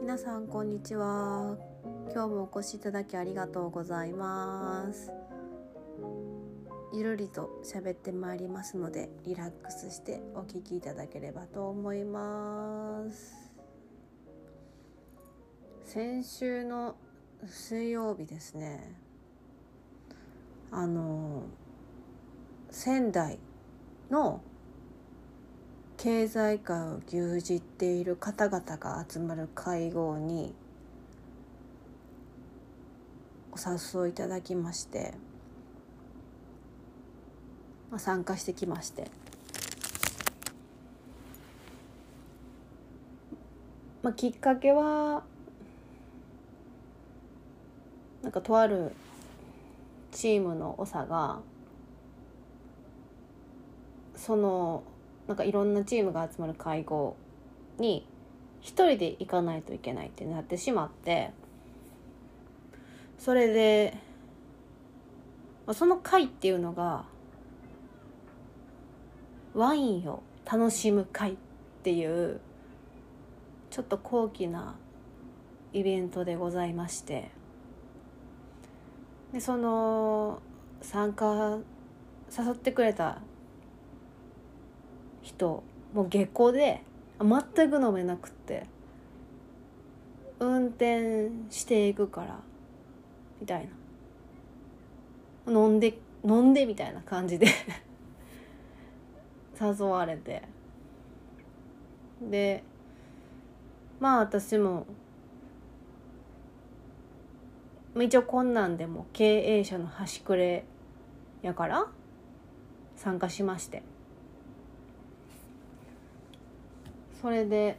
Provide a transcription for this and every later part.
皆さんこんにちは。今日もお越しいただきありがとうございます。ゆるりと喋ってまいりますのでリラックスしてお聞きいただければと思います。先週の水曜日ですね。あの仙台の経済界を牛耳っている方々が集まる会合にお誘いいただきまして、まあ、参加してきまして。まあきっかけはなんかとあるチームの長がそのなんかいろんなチームが集まる会合に一人で行かないといけないってなってしまってそれでその会っていうのがワインを楽しむ会っていうちょっと高貴なイベントでございましてでその参加誘ってくれた人もう下校で全く飲めなくって運転していくからみたいな。飲んで飲んでみたいな感じで。誘われて。でまあ私も一応こんなんでも経営者の端くれやから参加しまして。それで。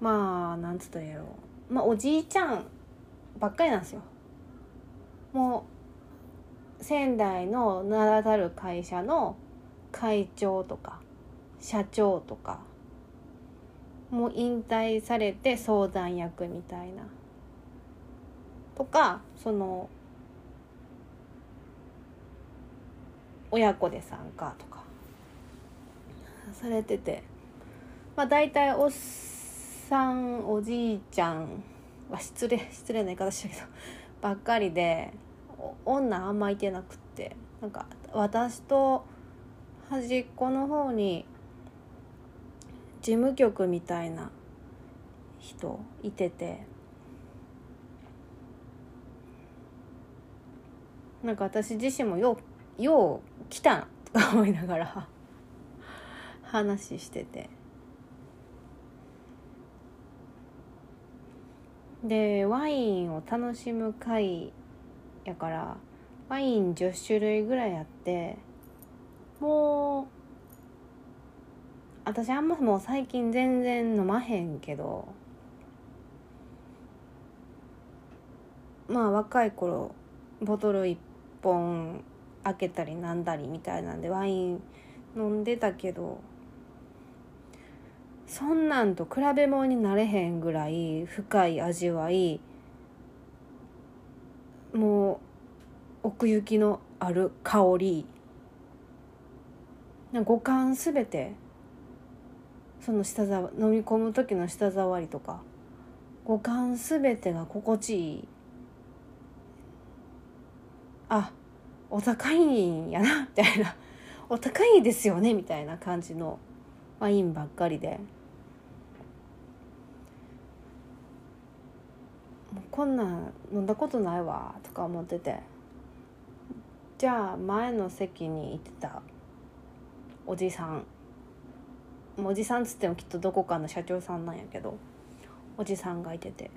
まあなんつったらやろう。まあおじいちゃんばっかりなんですよ。もう仙台の名だたる会社の会長とか社長とかもう引退されて相談役みたいな。とかその親子で参加とか。されてて。まあ大体おっさんおじいちゃんは失礼 失礼な言い方したけどばっかりで女あんまいてなくって。なんか私と端っこの方に事務局みたいな人いてて。なんか私自身もようよう来たなとか思いながら話してて。でワインを楽しむ会やからワイン10種類ぐらいあってもう私あんまもう最近全然飲まへんけどまあ若い頃ボトル1本開けたりなんだりみたいなんでワイン飲んでたけどそんなんと比べ物になれへんぐらい深い味わいもう奥行きのある香り五感すべてその舌触飲み込む時の舌触りとか五感すべてが心地いい。あお高いんやなみたいな。お高いですよねみたいな感じのワインばっかりで。もうこんなん飲んだことないわとか思ってて。じゃあ前の席にいてたおじさん。おじさんつってもきっとどこかの社長さんなんやけどおじさんがいてて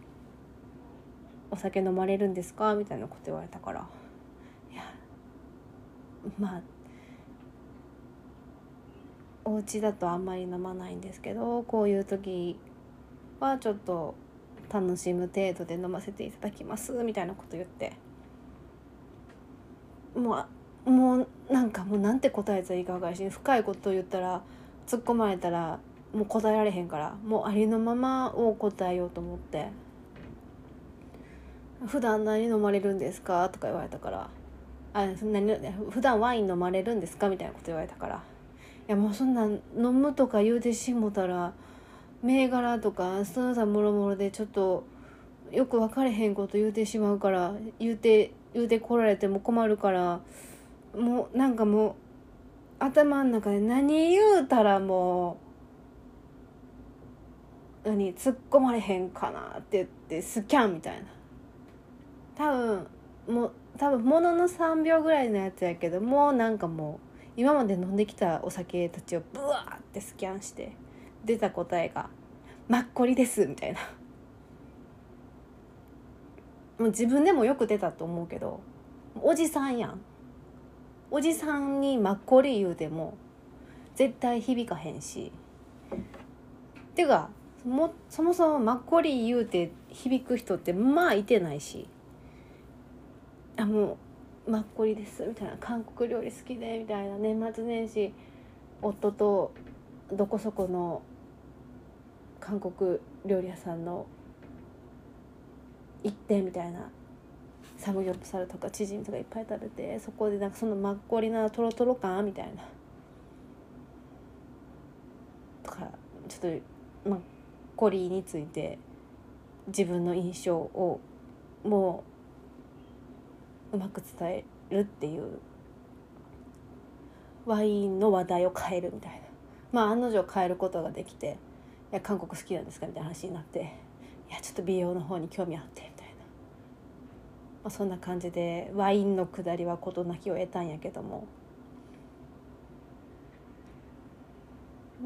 「お酒飲まれるんですか?」みたいなこと言われたから。まあお家だとあんまり飲まないんですけどこういう時はちょっと楽しむ程度で飲ませていただきますみたいなこと言ってもうもうなんかもうなんて答えたらいいか分からし深いこと言ったら突っ込まれたらもう答えられへんからもうありのままを答えようと思って「普段何飲まれるんですか?」とか言われたから。あ何普段ワイン飲まれるんですか？みたいなこと言われたから。いやもうそんな飲むとか言うてしもたら銘柄とかその他もろもろでちょっとよく分かれへんこと言うてしまうから言うて言うて来られても困るからもうなんかもう頭の中で何言うたらもう何突っ込まれへんかなって言ってスキャンみたいな。多分もう多分ものの3秒ぐらいのやつやけどもうなんかもう今まで飲んできたお酒たちをブワーってスキャンして出た答えが「マッコリです」みたいな。もう自分でもよく出たと思うけどおじさんやん。おじさんにマッコリ言うても絶対響かへんし。ていうかもそもそもマッコリ言うて響く人ってまあいてないし。あもうマッコリです。みたいな。韓国料理好きでみたいな年末年始夫とどこそこの韓国料理屋さんの行ってみたいなサムギョプサルとかチヂミとかいっぱい食べてそこでなんかそのマッコリなトロトロ感みたいな。とかちょっとマッコリについて自分の印象をもううまく伝えるっていうワインの話題を変えるみたいなまあ案の定変えることができて「いや韓国好きなんですか?」みたいな話になって「いやちょっと美容の方に興味あって」みたいな、まあ、そんな感じでワインのくだりは事なきを得たんやけども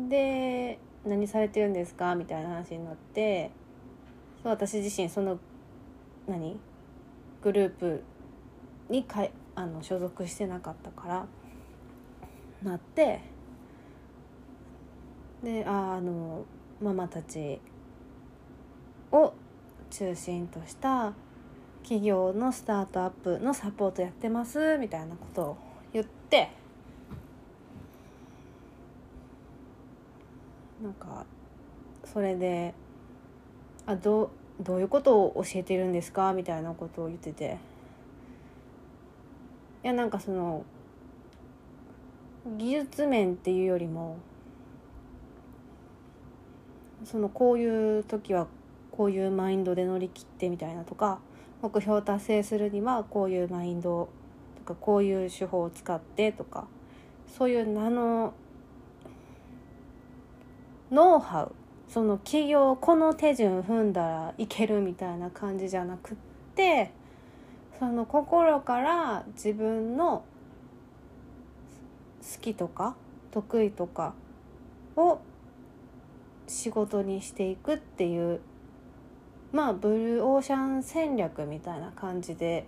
で「何されてるんですか?」みたいな話になって私自身その何？グループにかあの所属してなかったからなってでああのママたちを中心とした企業のスタートアップのサポートやってますみたいなことを言ってなんかそれであどどういうことを教えてるんですか？みたいなことを言ってて。いやなんかその技術面っていうよりもそのこういう時はこういうマインドで乗り切ってみたいなとか目標達成するにはこういうマインドとかこういう手法を使ってとかそういう名のノウハウその企業この手順踏んだらいけるみたいな感じじゃなくってその心から自分の好きとか得意とかを仕事にしていくっていうまあブルーオーシャン戦略みたいな感じで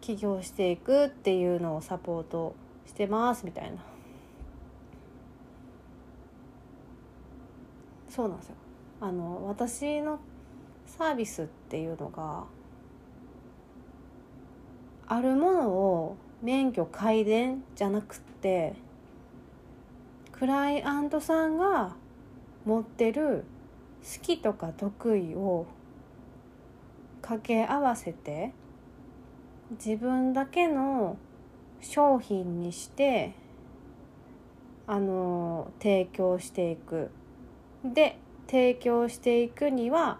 起業していくっていうのをサポートしてますみたいな。そうなんですよ。あの私のサービスっていうのがあるものを免許改伝じゃなくってクライアントさんが持ってる好きとか得意を掛け合わせて自分だけの商品にしてあの提供していく。で提供していくには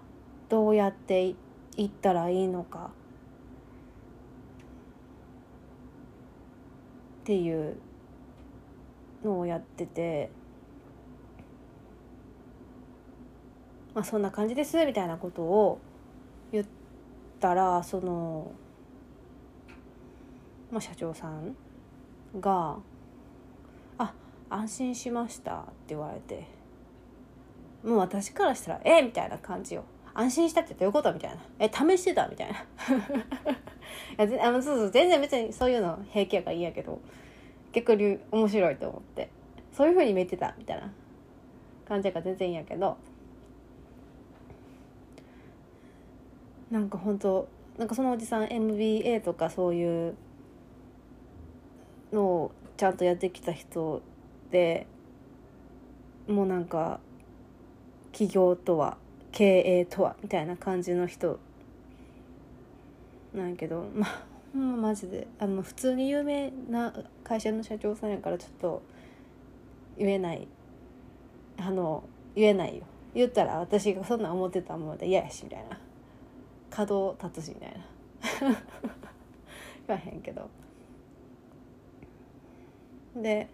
どうやっていったらいいのか。っていうのをやっててまあそんな感じですみたいなことを言ったらその、まあ、社長さんが「あ安心しました」って言われてもう私からしたら「えみたいな感じよ。安心したってどういうこと？みたいな。え、試してた？みたいな。いやあのそうそう全然別にそういうの平気やからいいやけど逆に面白いと思ってそういうふうに見えてたみたいな感じやから全然いいやけどなんか本当なんかそのおじさん MBA とかそういうのをちゃんとやってきた人でもうなんか企業とは経営とはみたいな感じの人なんやけどまあ ほんまマジで。あの普通に有名な会社の社長さんやからちょっと言えない。あの言えないよ。言ったら私がそんな思ってたもので嫌やしみたいな。角立つしみたいな。言わへんけど。で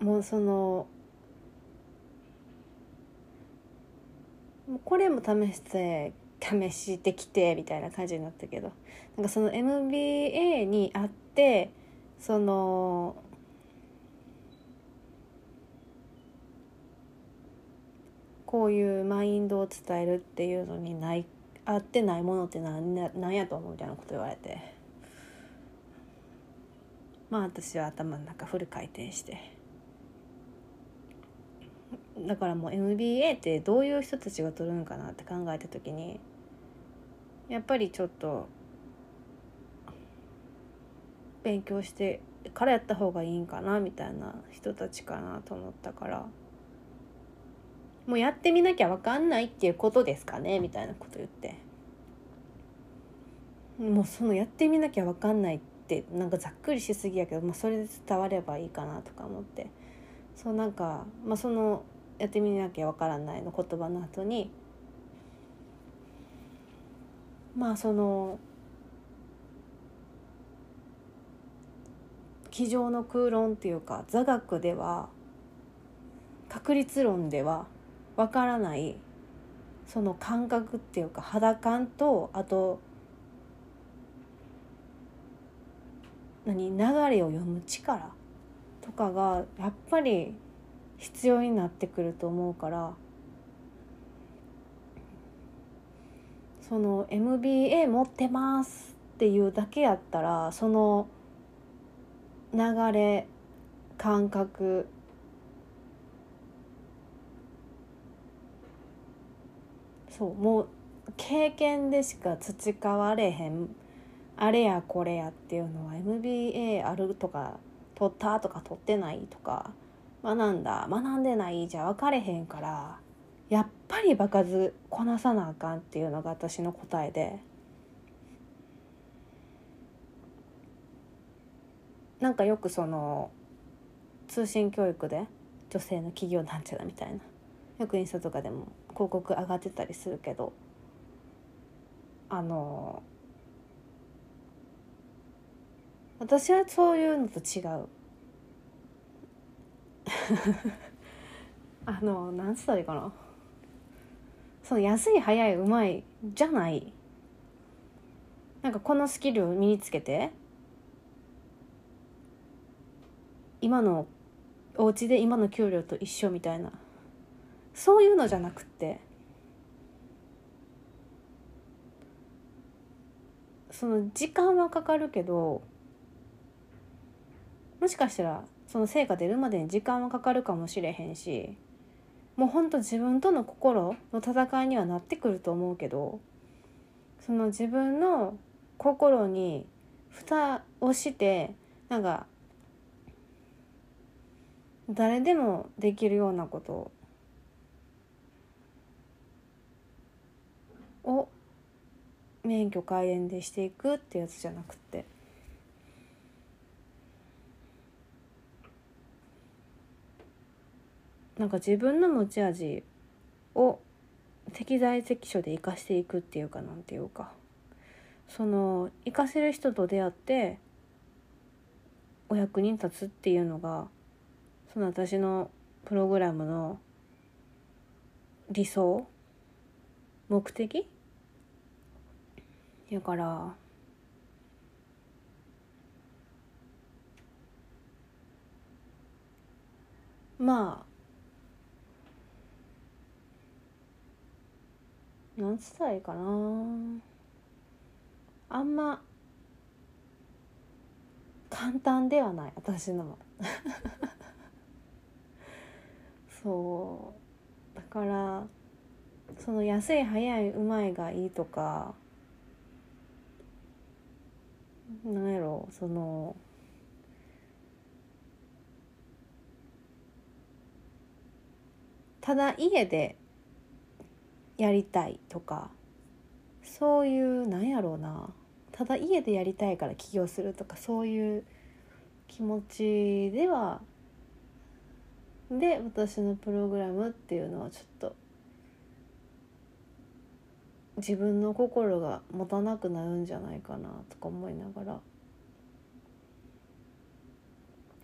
もうそのこれも試して試してきてみたいな感じになったけどなんかその MBA にあってそのこういうマインドを伝えるっていうのにない合ってないものって何何やと思うみたいなこと言われて。まあ私は頭の中フル回転して。だからもう MBA ってどういう人たちが取るんかなって考えた時にやっぱりちょっと勉強してからやった方がいいんかなみたいな人たちかなと思ったからもうやってみなきゃ分かんないっていうことですかねみたいなこと言って。もうそのやってみなきゃ分かんないってなんかざっくりしすぎやけど、まあ、それで伝わればいいかなとか思って。そうなんか、まあ、そのやってみなきゃ分からないの言葉の後にまあその机上の空論っていうか座学では確率論では分からないその感覚っていうか肌感とあと何流れを読む力とかがやっぱり必要になってくると思うからその MBA 持ってますっていうだけやったらその流れ感覚そうもう経験でしか培われへんあれやこれやっていうのは MBA あるとか取ったとか取ってないとか学んだ学んでないじゃ分かれへんからやっぱり場数こなさなあかんっていうのが私の答えで。なんかよくその通信教育で女性の企業なんちゃらみたいなよくインスタとかでも広告上がってたりするけどあの私はそういうのと違う。あの何つったらいいかな？その安い早いうまいじゃない？なんかこのスキルを身につけて？今のお家で今の給料と一緒みたいな。そういうのじゃなくって。その時間はかかるけどもしかしたらその成果出るまでに時間はかかるかもしれへんしもうほんと自分との心の戦いにはなってくると思うけどその自分の心に蓋をしてなんか誰でもできるようなことを免許開園でしていくってやつじゃなくて。なんか自分の持ち味を適材適所で生かしていくっていうかなんていうか。その生かせる人と出会ってお役に立つっていうのがその私のプログラムの理想目的？やからまあ何つったらいいかな？あんま簡単ではない私の そう。だからその安い早いうまいがいいとかなんやろそのただ家でやりたいとかそういうなんやろうなただ家でやりたいから起業するとかそういう気持ちではで私のプログラムっていうのはちょっと自分の心が持たなくなるんじゃないかなとか思いながら。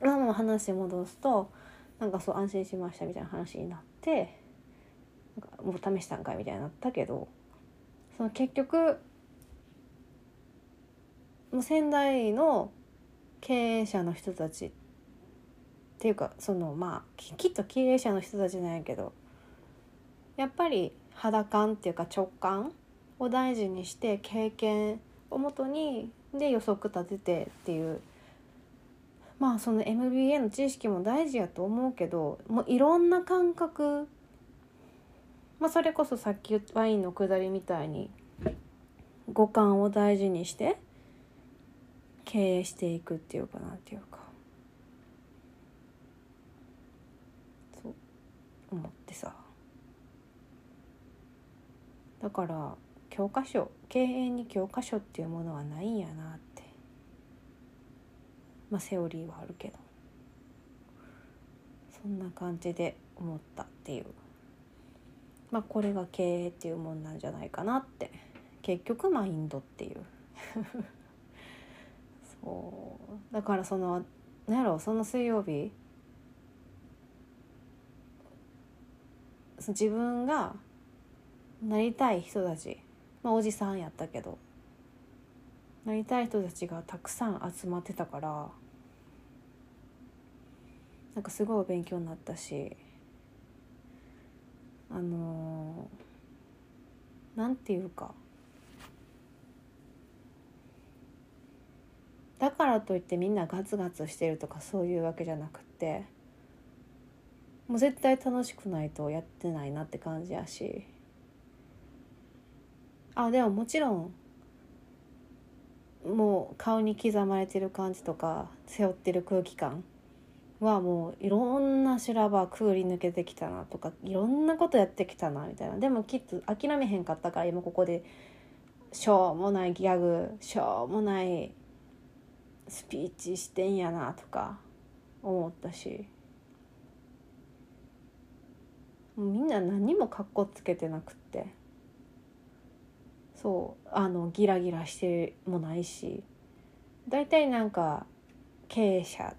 まあ話戻すとなんかそう安心しましたみたいな話になってもう試したんかいみたいになったけどその結局もう仙台の経営者の人たちっていうかそのまあきっと経営者の人たちなんやけどやっぱり肌感っていうか直感を大事にして経験をもとにで予測立ててっていうまあその MBA の知識も大事やと思うけどもういろんな感覚まあそれこそさっきワインのくだりみたいに五感を大事にして経営していくっていうかなっていうかそう思ってさ。だから教科書経営に教科書っていうものはないんやなって。まあセオリーはあるけど。そんな感じで思ったっていう。まあこれが経営っていうもんなんじゃないかなって。結局マインドっていう。そう。だからその何やろその水曜日自分がなりたい人たちまあおじさんやったけどなりたい人たちがたくさん集まってたからなんかすごい勉強になったしあのー、なんていうか。だからといってみんなガツガツしてるとかそういうわけじゃなくてもう絶対楽しくないとやってないなって感じやし。あでももちろんもう顔に刻まれてる感じとか背負ってる空気感はもういろんな修羅場くぐり抜けてきたなとかいろんなことやってきたなみたいな。でもきっと諦めへんかったから今ここでしょうもないギャグしょうもないスピーチしてんやなとか思ったし。みんな何もかっこつけてなくって。そうあのギラギラしてもないし。大体なんか経営者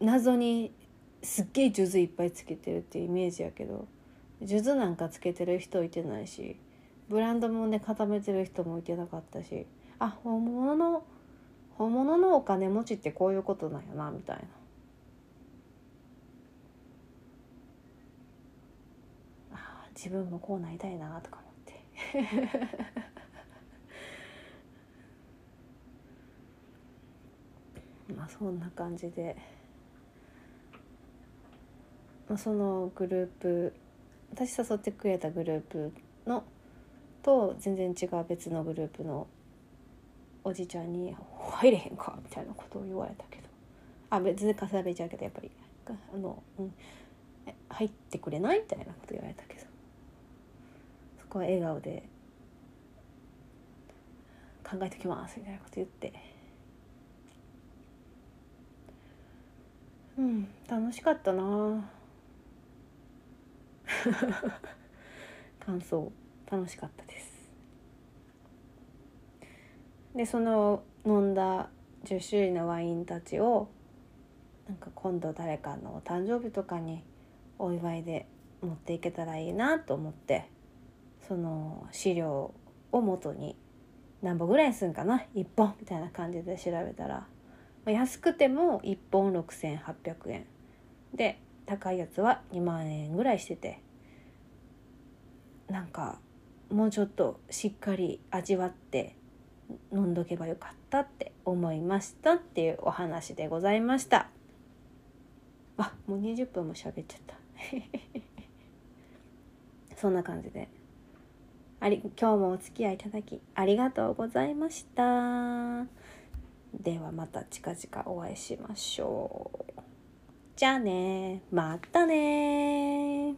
謎にすっげえ数珠いっぱいつけてるっていうイメージやけど数珠なんかつけてる人いてないしブランドもね固めてる人もいてなかったしあ本物の本物のお金持ちってこういうことなんやなみたいな。あ自分もこうなりたいなとか思ってまあそんな感じで、まあ、そのグループ私誘ってくれたグループのと全然違う別のグループのおじちゃんに「入れへんか」みたいなことを言われたけど。あ別にかさべちゃうけどやっぱり。あの、うん、入ってくれないみたいなこと言われたけど。そこは笑顔で「考えてきます」みたいなこと言って。うん楽しかったな。感想楽しかったです。でその飲んだ10種類のワインたちをなんか今度誰かのお誕生日とかにお祝いで持っていけたらいいなと思ってその資料をもとに何本ぐらいするんかな1本みたいな感じで調べたら安くても1本6800円。で高いやつは2万円ぐらいしてて。なんかもうちょっとしっかり味わって飲んどけばよかったって思いましたっていうお話でございました。あもう20分も喋っちゃった。そんな感じで。あり今日もお付き合いいただきありがとうございました。ではまた近々お会いしましょう。じゃあねまたね